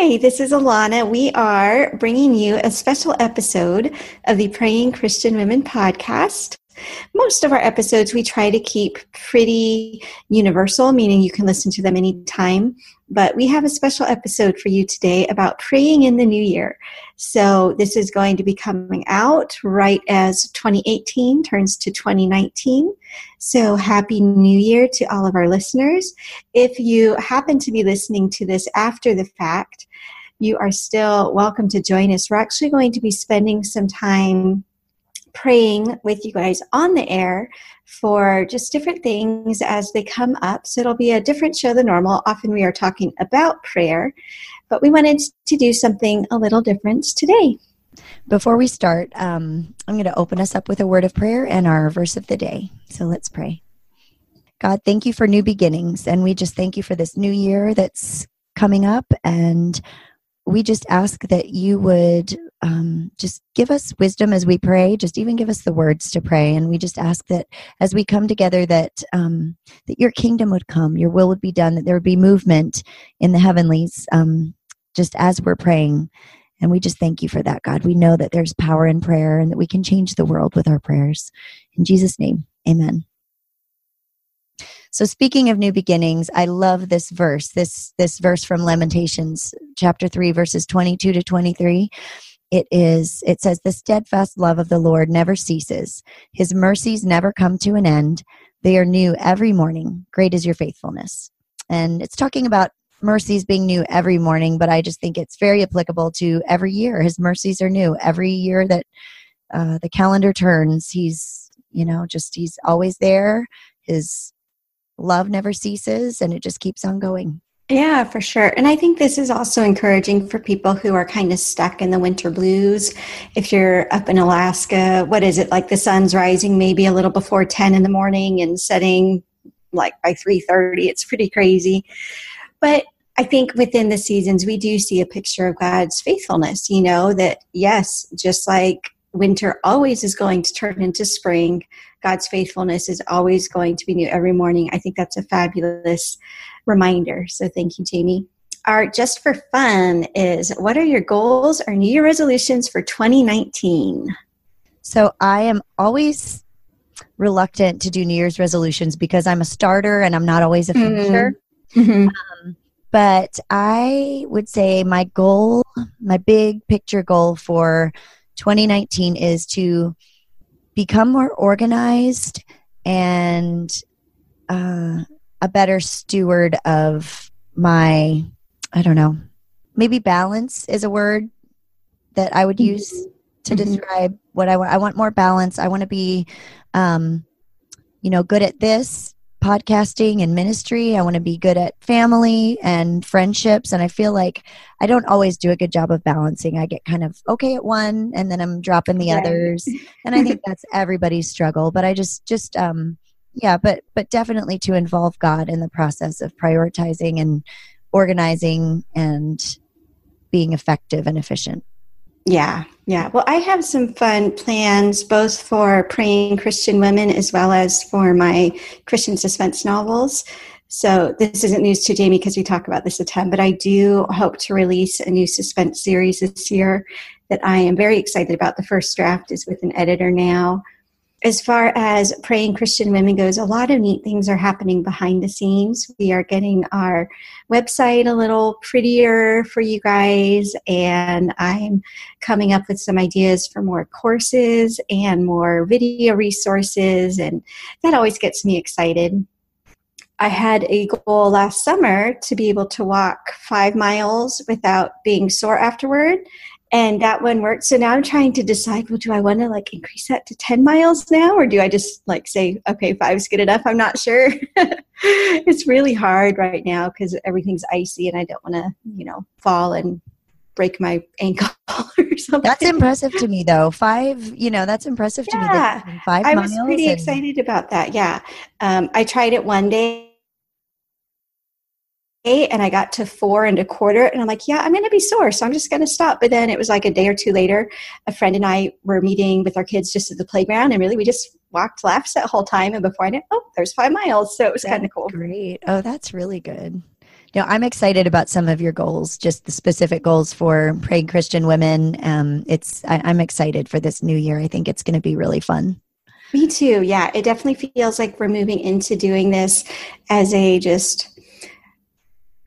Hi, this is Alana. We are bringing you a special episode of the Praying Christian Women podcast. Most of our episodes we try to keep pretty universal, meaning you can listen to them anytime. But we have a special episode for you today about praying in the new year. So, this is going to be coming out right as 2018 turns to 2019. So, Happy New Year to all of our listeners. If you happen to be listening to this after the fact, you are still welcome to join us. We're actually going to be spending some time praying with you guys on the air for just different things as they come up. So it'll be a different show than normal. Often we are talking about prayer, but we wanted to do something a little different today. Before we start, um, I'm going to open us up with a word of prayer and our verse of the day. So let's pray. God, thank you for new beginnings. And we just thank you for this new year that's coming up. And we just ask that you would um, just give us wisdom as we pray just even give us the words to pray. And we just ask that as we come together that um, that your kingdom would come your will would be done that there would be movement in the heavenlies um, just as we're praying. And we just thank you for that god. We know that there's power in prayer and that we can change the world with our prayers. In jesus name amen so speaking of new beginnings, I love this verse. This this verse from Lamentations chapter 3 verses 22 to 23. It is it says the steadfast love of the Lord never ceases. His mercies never come to an end. They are new every morning. Great is your faithfulness. And it's talking about mercies being new every morning, but I just think it's very applicable to every year. His mercies are new every year that uh, the calendar turns. He's, you know, just he's always there. His love never ceases and it just keeps on going. Yeah, for sure. And I think this is also encouraging for people who are kind of stuck in the winter blues. If you're up in Alaska, what is it like the sun's rising maybe a little before 10 in the morning and setting like by 3:30. It's pretty crazy. But I think within the seasons we do see a picture of God's faithfulness, you know, that yes, just like winter always is going to turn into spring, God's faithfulness is always going to be new every morning. I think that's a fabulous reminder. So thank you, Jamie. Our just for fun is what are your goals or New Year resolutions for 2019? So I am always reluctant to do New Year's resolutions because I'm a starter and I'm not always a mm-hmm. finisher. Mm-hmm. Um, but I would say my goal, my big picture goal for 2019 is to become more organized and uh, a better steward of my i don't know maybe balance is a word that i would use to mm-hmm. describe what i want i want more balance i want to be um, you know good at this podcasting and ministry. I want to be good at family and friendships. And I feel like I don't always do a good job of balancing. I get kind of okay at one and then I'm dropping the right. others. And I think that's everybody's struggle. But I just, just, um, yeah, but, but definitely to involve God in the process of prioritizing and organizing and being effective and efficient. Yeah, yeah. Well, I have some fun plans both for praying Christian women as well as for my Christian suspense novels. So this isn't news to Jamie because we talk about this a ton, but I do hope to release a new suspense series this year that I am very excited about. The first draft is with an editor now as far as praying Christian women goes, a lot of neat things are happening behind the scenes. We are getting our website a little prettier for you guys, and I'm coming up with some ideas for more courses and more video resources, and that always gets me excited. I had a goal last summer to be able to walk five miles without being sore afterward and that one worked. So now i'm trying to decide well do i want to like increase that to 10 miles now or do i just like say okay five's good enough i'm not sure. It's really hard right now because everything's icy and i don't want to you know fall and break my ankle or something. that's impressive to me though. Five you know that's impressive to yeah, me five i was pretty excited about that yeah. Um, i tried it one day and I got to four and a quarter, and I'm like, yeah, I'm going to be sore, so I'm just going to stop. But then it was like a day or two later, a friend and I were meeting with our kids just at the playground, and really we just walked laps that whole time. And before I knew, oh, there's five miles, so it was kind of cool. Great. Oh, that's really good. Know, I'm excited about some of your goals, just the specific goals for praying Christian women. Um, it's I, I'm excited for this new year. I think it's going to be really fun. Me too. Yeah, it definitely feels like we're moving into doing this as a just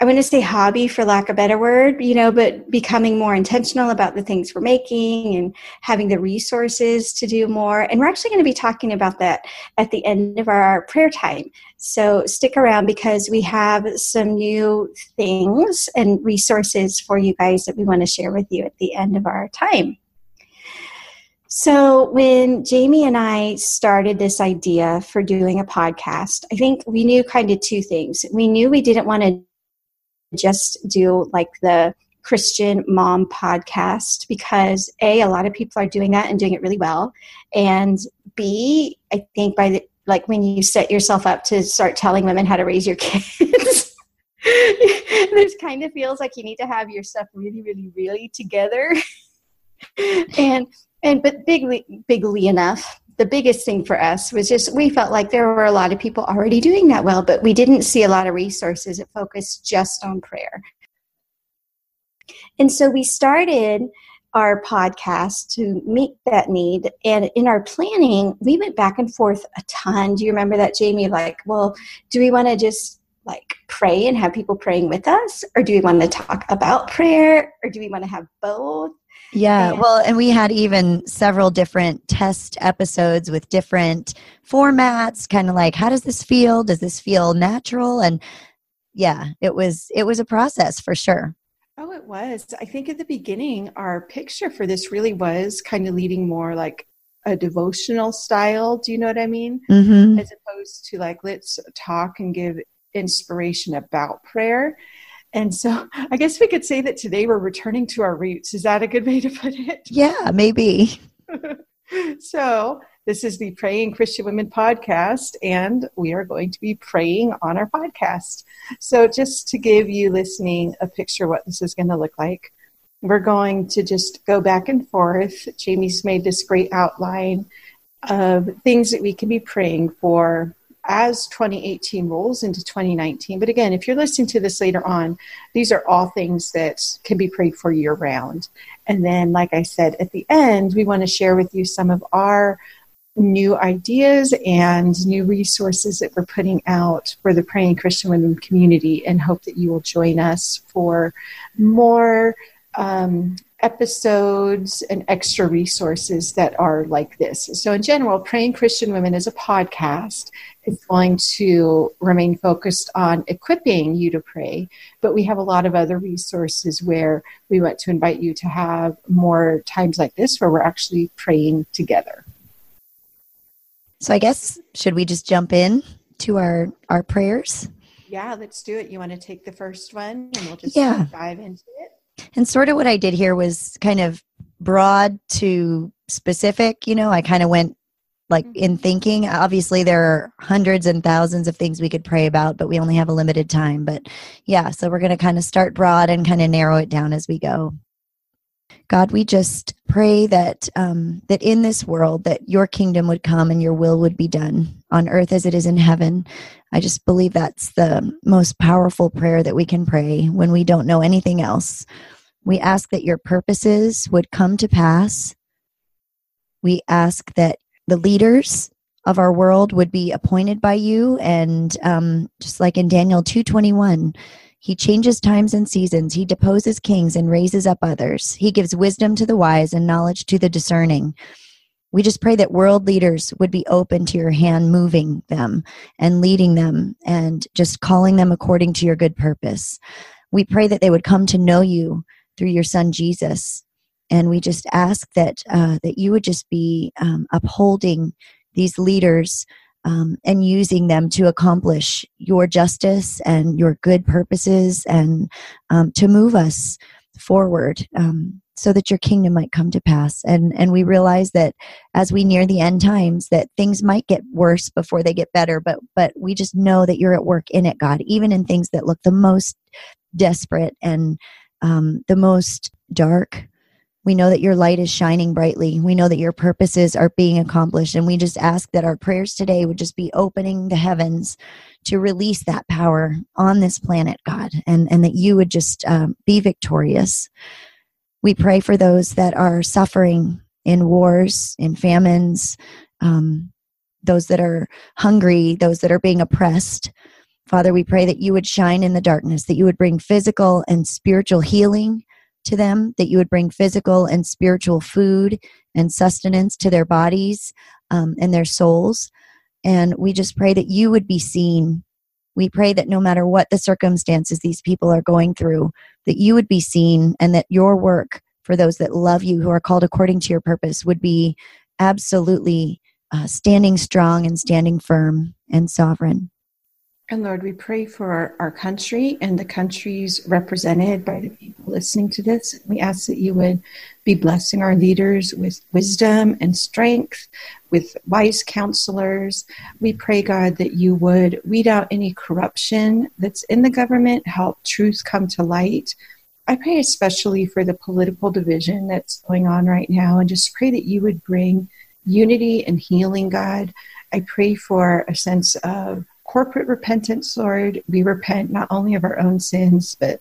I want to say hobby for lack of a better word, you know, but becoming more intentional about the things we're making and having the resources to do more. And we're actually going to be talking about that at the end of our prayer time. So stick around because we have some new things and resources for you guys that we want to share with you at the end of our time. So, when Jamie and I started this idea for doing a podcast, I think we knew kind of two things. We knew we didn't want to just do like the Christian mom podcast because A, a lot of people are doing that and doing it really well. And B, I think by the like when you set yourself up to start telling women how to raise your kids, this kind of feels like you need to have your stuff really, really, really together. and and but bigly bigly enough the biggest thing for us was just we felt like there were a lot of people already doing that well, but we didn't see a lot of resources that focused just on prayer. And so we started our podcast to meet that need. And in our planning, we went back and forth a ton. Do you remember that, Jamie? Like, well, do we want to just like pray and have people praying with us? Or do we want to talk about prayer? Or do we want to have both? Yeah, well, and we had even several different test episodes with different formats, kind of like how does this feel? Does this feel natural? And yeah, it was it was a process for sure. Oh, it was. I think at the beginning our picture for this really was kind of leading more like a devotional style, do you know what I mean? Mm-hmm. As opposed to like let's talk and give inspiration about prayer. And so I guess we could say that today we're returning to our roots. Is that a good way to put it? Yeah, maybe. so this is the Praying Christian Women podcast, and we are going to be praying on our podcast. So just to give you listening a picture what this is going to look like, we're going to just go back and forth. Jamie's made this great outline of things that we can be praying for as 2018 rolls into 2019. But again, if you're listening to this later on, these are all things that can be prayed for year round. And then, like I said, at the end, we want to share with you some of our new ideas and new resources that we're putting out for the Praying Christian Women community and hope that you will join us for more um, episodes and extra resources that are like this. So, in general, Praying Christian Women is a podcast. It's going to remain focused on equipping you to pray, but we have a lot of other resources where we want to invite you to have more times like this where we're actually praying together. So, I guess, should we just jump in to our, our prayers? Yeah, let's do it. You want to take the first one and we'll just yeah. dive into it? And sort of what I did here was kind of broad to specific. You know, I kind of went like mm-hmm. in thinking. Obviously, there are hundreds and thousands of things we could pray about, but we only have a limited time. But yeah, so we're going to kind of start broad and kind of narrow it down as we go. God, we just pray that um, that in this world that your kingdom would come and your will would be done on earth as it is in heaven. I just believe that's the most powerful prayer that we can pray when we don't know anything else. We ask that your purposes would come to pass. We ask that the leaders of our world would be appointed by you, and um, just like in Daniel two twenty one, he changes times and seasons. He deposes kings and raises up others. He gives wisdom to the wise and knowledge to the discerning. We just pray that world leaders would be open to your hand moving them and leading them and just calling them according to your good purpose. We pray that they would come to know you through your son Jesus. And we just ask that uh, that you would just be um, upholding these leaders um, and using them to accomplish your justice and your good purposes and um, to move us forward um, so that your kingdom might come to pass and and we realize that as we near the end times that things might get worse before they get better but but we just know that you're at work in it god even in things that look the most desperate and um, the most dark We know that your light is shining brightly. We know that your purposes are being accomplished. And we just ask that our prayers today would just be opening the heavens to release that power on this planet, God, and, and that you would just um, be victorious. We pray for those that are suffering in wars, in famines, um, those that are hungry, those that are being oppressed. Father, we pray that you would shine in the darkness, that you would bring physical and spiritual healing to them, that you would bring physical and spiritual food and sustenance to their bodies um, and their souls. And we just pray that you would be seen. We pray that no matter what the circumstances these people are going through, that you would be seen and that your work for those that love you, who are called according to your purpose, would be absolutely uh, standing strong and standing firm and sovereign. And Lord, we pray for our, country and the countries represented by the people listening to this. We ask that you would be blessing our leaders with wisdom and strength, with wise counselors. We pray, God, that you would weed out any corruption that's in the government, help truth come to light. I pray especially for the political division that's going on right now, and just pray that you would bring unity and healing, God. I pray for a sense of corporate repentance, Lord. We repent not only of our own sins, but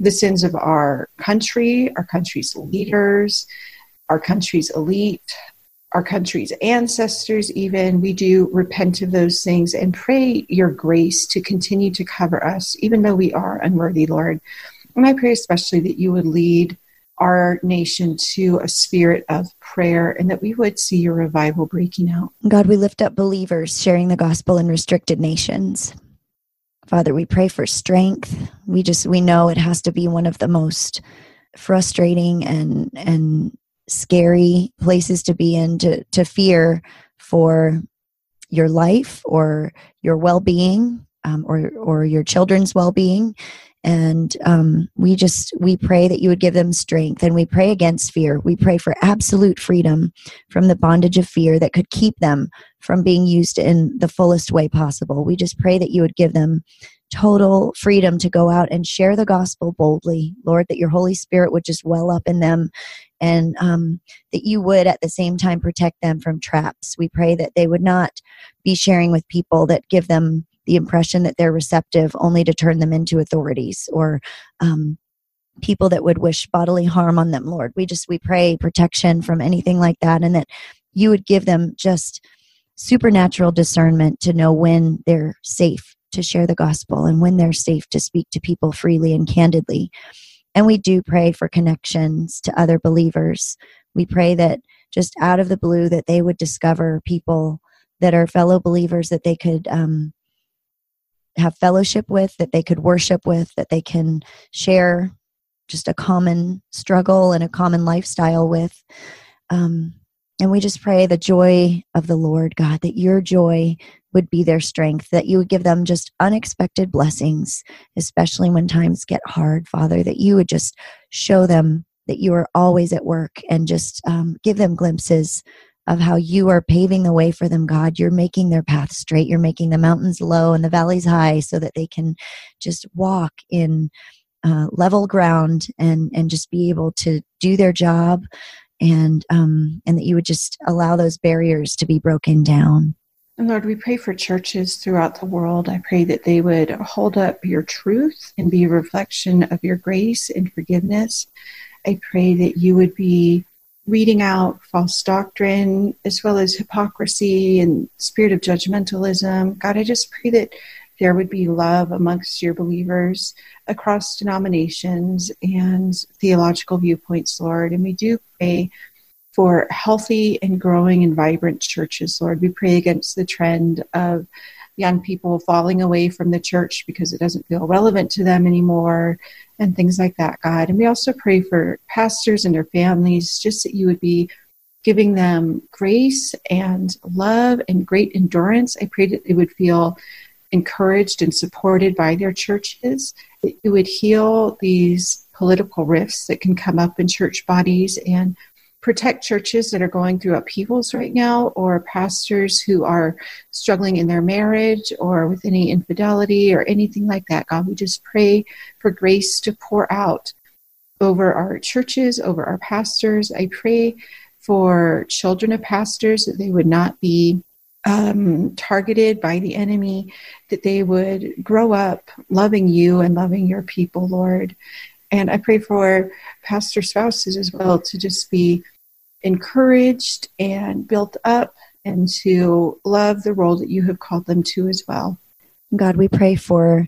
the sins of our country, our country's leaders, our country's elite, our country's ancestors, even. We do repent of those things and pray your grace to continue to cover us, even though we are unworthy, Lord. And I pray especially that you would lead our nation to a spirit of prayer and that we would see your revival breaking out. God, we lift up believers sharing the gospel in restricted nations. Father, we pray for strength. We just we know it has to be one of the most frustrating and and scary places to be in to to fear for your life or your well-being um, or or your children's well-being. And um, we just we pray that you would give them strength and we pray against fear. We pray for absolute freedom from the bondage of fear that could keep them from being used in the fullest way possible. We just pray that you would give them total freedom to go out and share the gospel boldly. Lord that your holy spirit would just well up in them and um, that you would at the same time protect them from traps. We pray that they would not be sharing with people that give them the impression that they're receptive only to turn them into authorities or um, people that would wish bodily harm on them lord. We just we pray protection from anything like that and that you would give them just supernatural discernment to know when they're safe to share the gospel and when they're safe to speak to people freely and candidly. And we do pray for connections to other believers. We pray that just out of the blue that they would discover people that are fellow believers that they could um, have fellowship with, that they could worship with, that they can share just a common struggle and a common lifestyle with. Um, and we just pray the joy of the Lord, God, that your joy would be their strength, that you would give them just unexpected blessings, especially when times get hard, Father, that you would just show them that you are always at work and just um, give them glimpses of how you are paving the way for them, God. You're making their path straight. You're making the mountains low and the valleys high so that they can just walk in uh, level ground and, and just be able to do their job and, um, and that you would just allow those barriers to be broken down. And Lord, we pray for churches throughout the world. I pray that they would hold up your truth and be a reflection of your grace and forgiveness. I pray that you would be reading out false doctrine as well as hypocrisy and spirit of judgmentalism. God, I just pray that there would be love amongst your believers across denominations and theological viewpoints, Lord. And we do pray for healthy and growing and vibrant churches, Lord. We pray against the trend of young people falling away from the church because it doesn't feel relevant to them anymore and things like that, God. And we also pray for pastors and their families, just that you would be giving them grace and love and great endurance. I pray that they would feel encouraged and supported by their churches, that you would heal these political rifts that can come up in church bodies and protect churches that are going through upheavals right now or pastors who are struggling in their marriage or with any infidelity or anything like that. God, we just pray for grace to pour out over our churches, over our pastors. I pray for children of pastors that they would not be um, targeted by the enemy, that they would grow up loving you and loving your people, Lord. And I pray for pastor spouses as well to just be encouraged and built up and to love the role that you have called them to as well. God, we pray for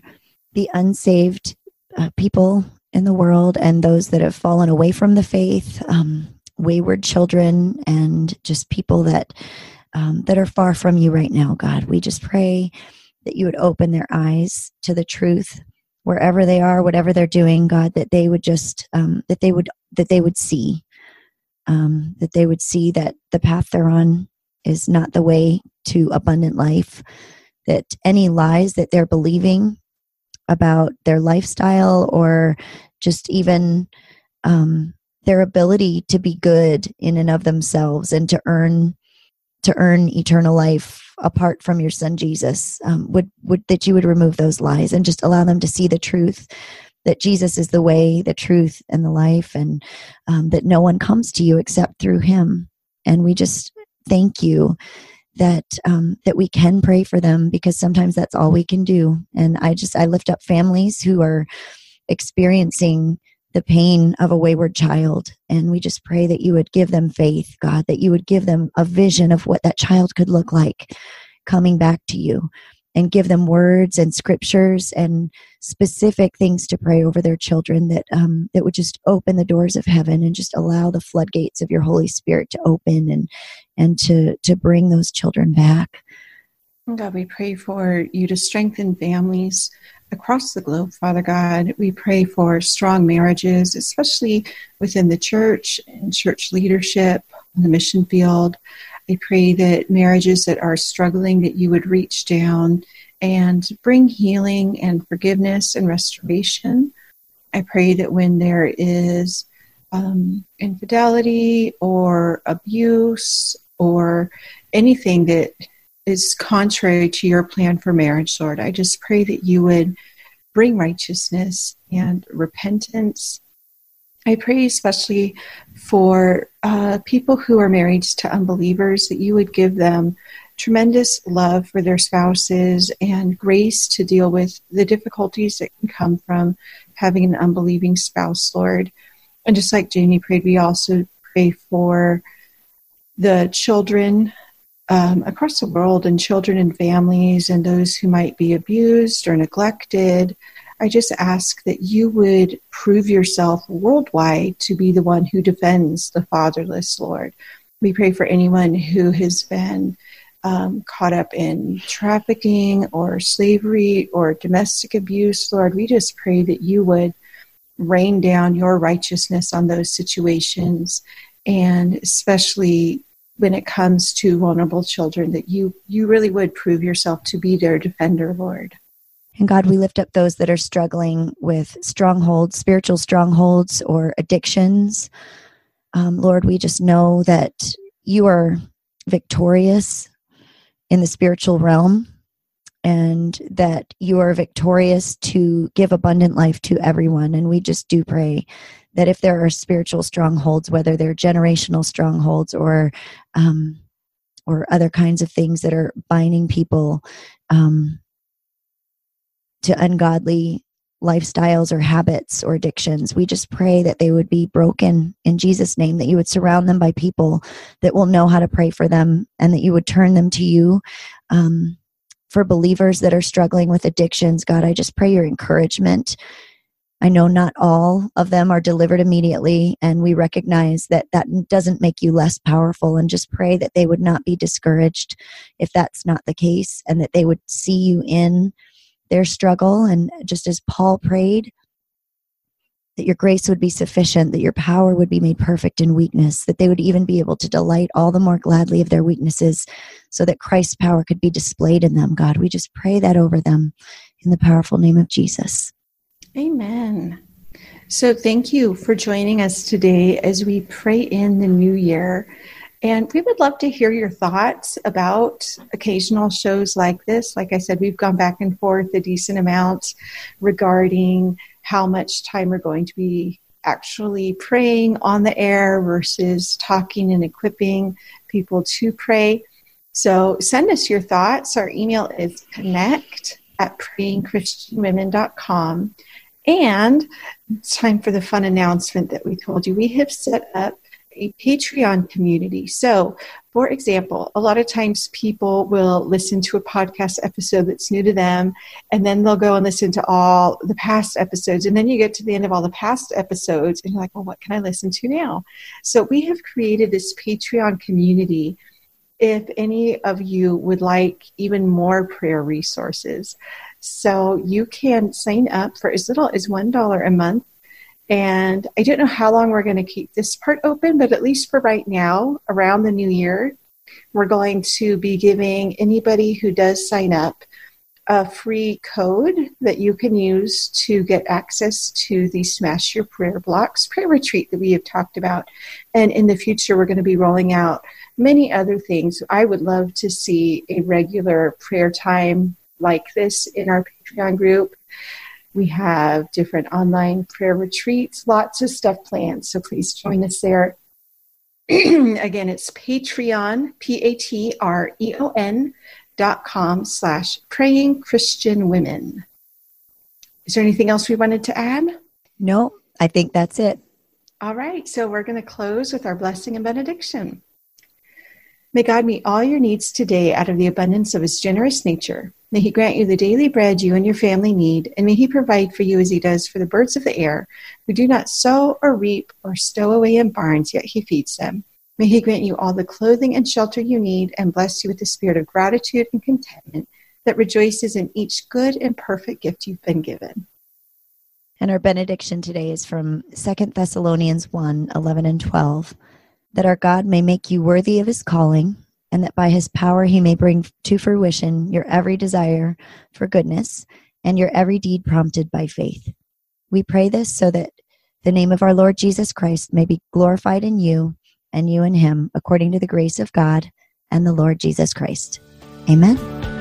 the unsaved uh, people in the world and those that have fallen away from the faith, um, wayward children, and just people that um, that are far from you right now. God, we just pray that you would open their eyes to the truth wherever they are, whatever they're doing. God, that they would just um, that they would that they would see um, that they would see that the path they're on is not the way to abundant life. That any lies that they're believing about their lifestyle or just even um, their ability to be good in and of themselves and to earn to earn eternal life apart from your son jesus um, would would that you would remove those lies and just allow them to see the truth that jesus is the way the truth and the life and um, that no one comes to you except through him. And we just thank you that um, that we can pray for them because sometimes that's all we can do. And i just i lift up families who are experiencing the pain of a wayward child. And we just pray that you would give them faith god that you would give them a vision of what that child could look like coming back to you and give them words and scriptures and specific things to pray over their children that um, that would just open the doors of heaven and just allow the floodgates of your Holy Spirit to open and and to to bring those children back. God, we pray for you to strengthen families across the globe, Father God. We pray for strong marriages, especially within the church and church leadership, on the mission field. I pray that marriages that are struggling, that you would reach down and bring healing and forgiveness and restoration. I pray that when there is um, infidelity or abuse or anything that is contrary to your plan for marriage, Lord, I just pray that you would bring righteousness and repentance I pray especially for uh, people who are married to unbelievers that you would give them tremendous love for their spouses and grace to deal with the difficulties that can come from having an unbelieving spouse, Lord. And just like Jamie prayed, we also pray for the children um, across the world and children and families and those who might be abused or neglected I just ask that you would prove yourself worldwide to be the one who defends the fatherless, Lord. We pray for anyone who has been um, caught up in trafficking or slavery or domestic abuse, Lord. We just pray that you would rain down your righteousness on those situations, and especially when it comes to vulnerable children, that you you really would prove yourself to be their defender, Lord. And God, we lift up those that are struggling with strongholds, spiritual strongholds, or addictions. Um, Lord, we just know that you are victorious in the spiritual realm and that you are victorious to give abundant life to everyone. And we just do pray that if there are spiritual strongholds, whether they're generational strongholds or um, or other kinds of things that are binding people, um, to ungodly lifestyles or habits or addictions. We just pray that they would be broken in Jesus' name, that you would surround them by people that will know how to pray for them, and that you would turn them to you. Um, for believers that are struggling with addictions, God, I just pray your encouragement. I know not all of them are delivered immediately, and we recognize that that doesn't make you less powerful. And just pray that they would not be discouraged if that's not the case, and that they would see you in their struggle. And just as Paul prayed, that your grace would be sufficient, that your power would be made perfect in weakness, that they would even be able to delight all the more gladly of their weaknesses, so that Christ's power could be displayed in them. God, we just pray that over them in the powerful name of Jesus. Amen. So, thank you for joining us today as we pray in the new year. And we would love to hear your thoughts about occasional shows like this. Like I said, we've gone back and forth a decent amount regarding how much time we're going to be actually praying on the air versus talking and equipping people to pray. So send us your thoughts. Our email is connect at prayingchristianwomen.com. And it's time for the fun announcement that we told you. We have set up a Patreon community. So, for example, a lot of times people will listen to a podcast episode that's new to them, and then they'll go and listen to all the past episodes. And then you get to the end of all the past episodes, and you're like, well, what can I listen to now? So, we have created this Patreon community. If any of you would like even more prayer resources, so you can sign up for as little as $1 a month and I don't know how long we're going to keep this part open, but at least for right now, around the new year, we're going to be giving anybody who does sign up a free code that you can use to get access to the Smash Your Prayer Blocks prayer retreat that we have talked about. And in the future, we're going to be rolling out many other things. I would love to see a regular prayer time like this in our Patreon group. We have different online prayer retreats, lots of stuff planned. So please join us there. Again, it's Patreon, P A T R E O N dot com slash praying Christian women. Is there anything else we wanted to add? No, I think that's it. All right, so we're going to close with our blessing and benediction. May God meet all your needs today out of the abundance of his generous nature. May he grant you the daily bread you and your family need, and may he provide for you as he does for the birds of the air, who do not sow or reap or stow away in barns, yet he feeds them. May he grant you all the clothing and shelter you need, and bless you with the spirit of gratitude and contentment that rejoices in each good and perfect gift you've been given. And our benediction today is from 2 Thessalonians 1 11 and 12. That our God may make you worthy of his calling and that by his power he may bring to fruition your every desire for goodness and your every deed prompted by faith. We pray this so that the name of our Lord Jesus Christ may be glorified in you and you in him, according to the grace of God and the Lord Jesus Christ. Amen.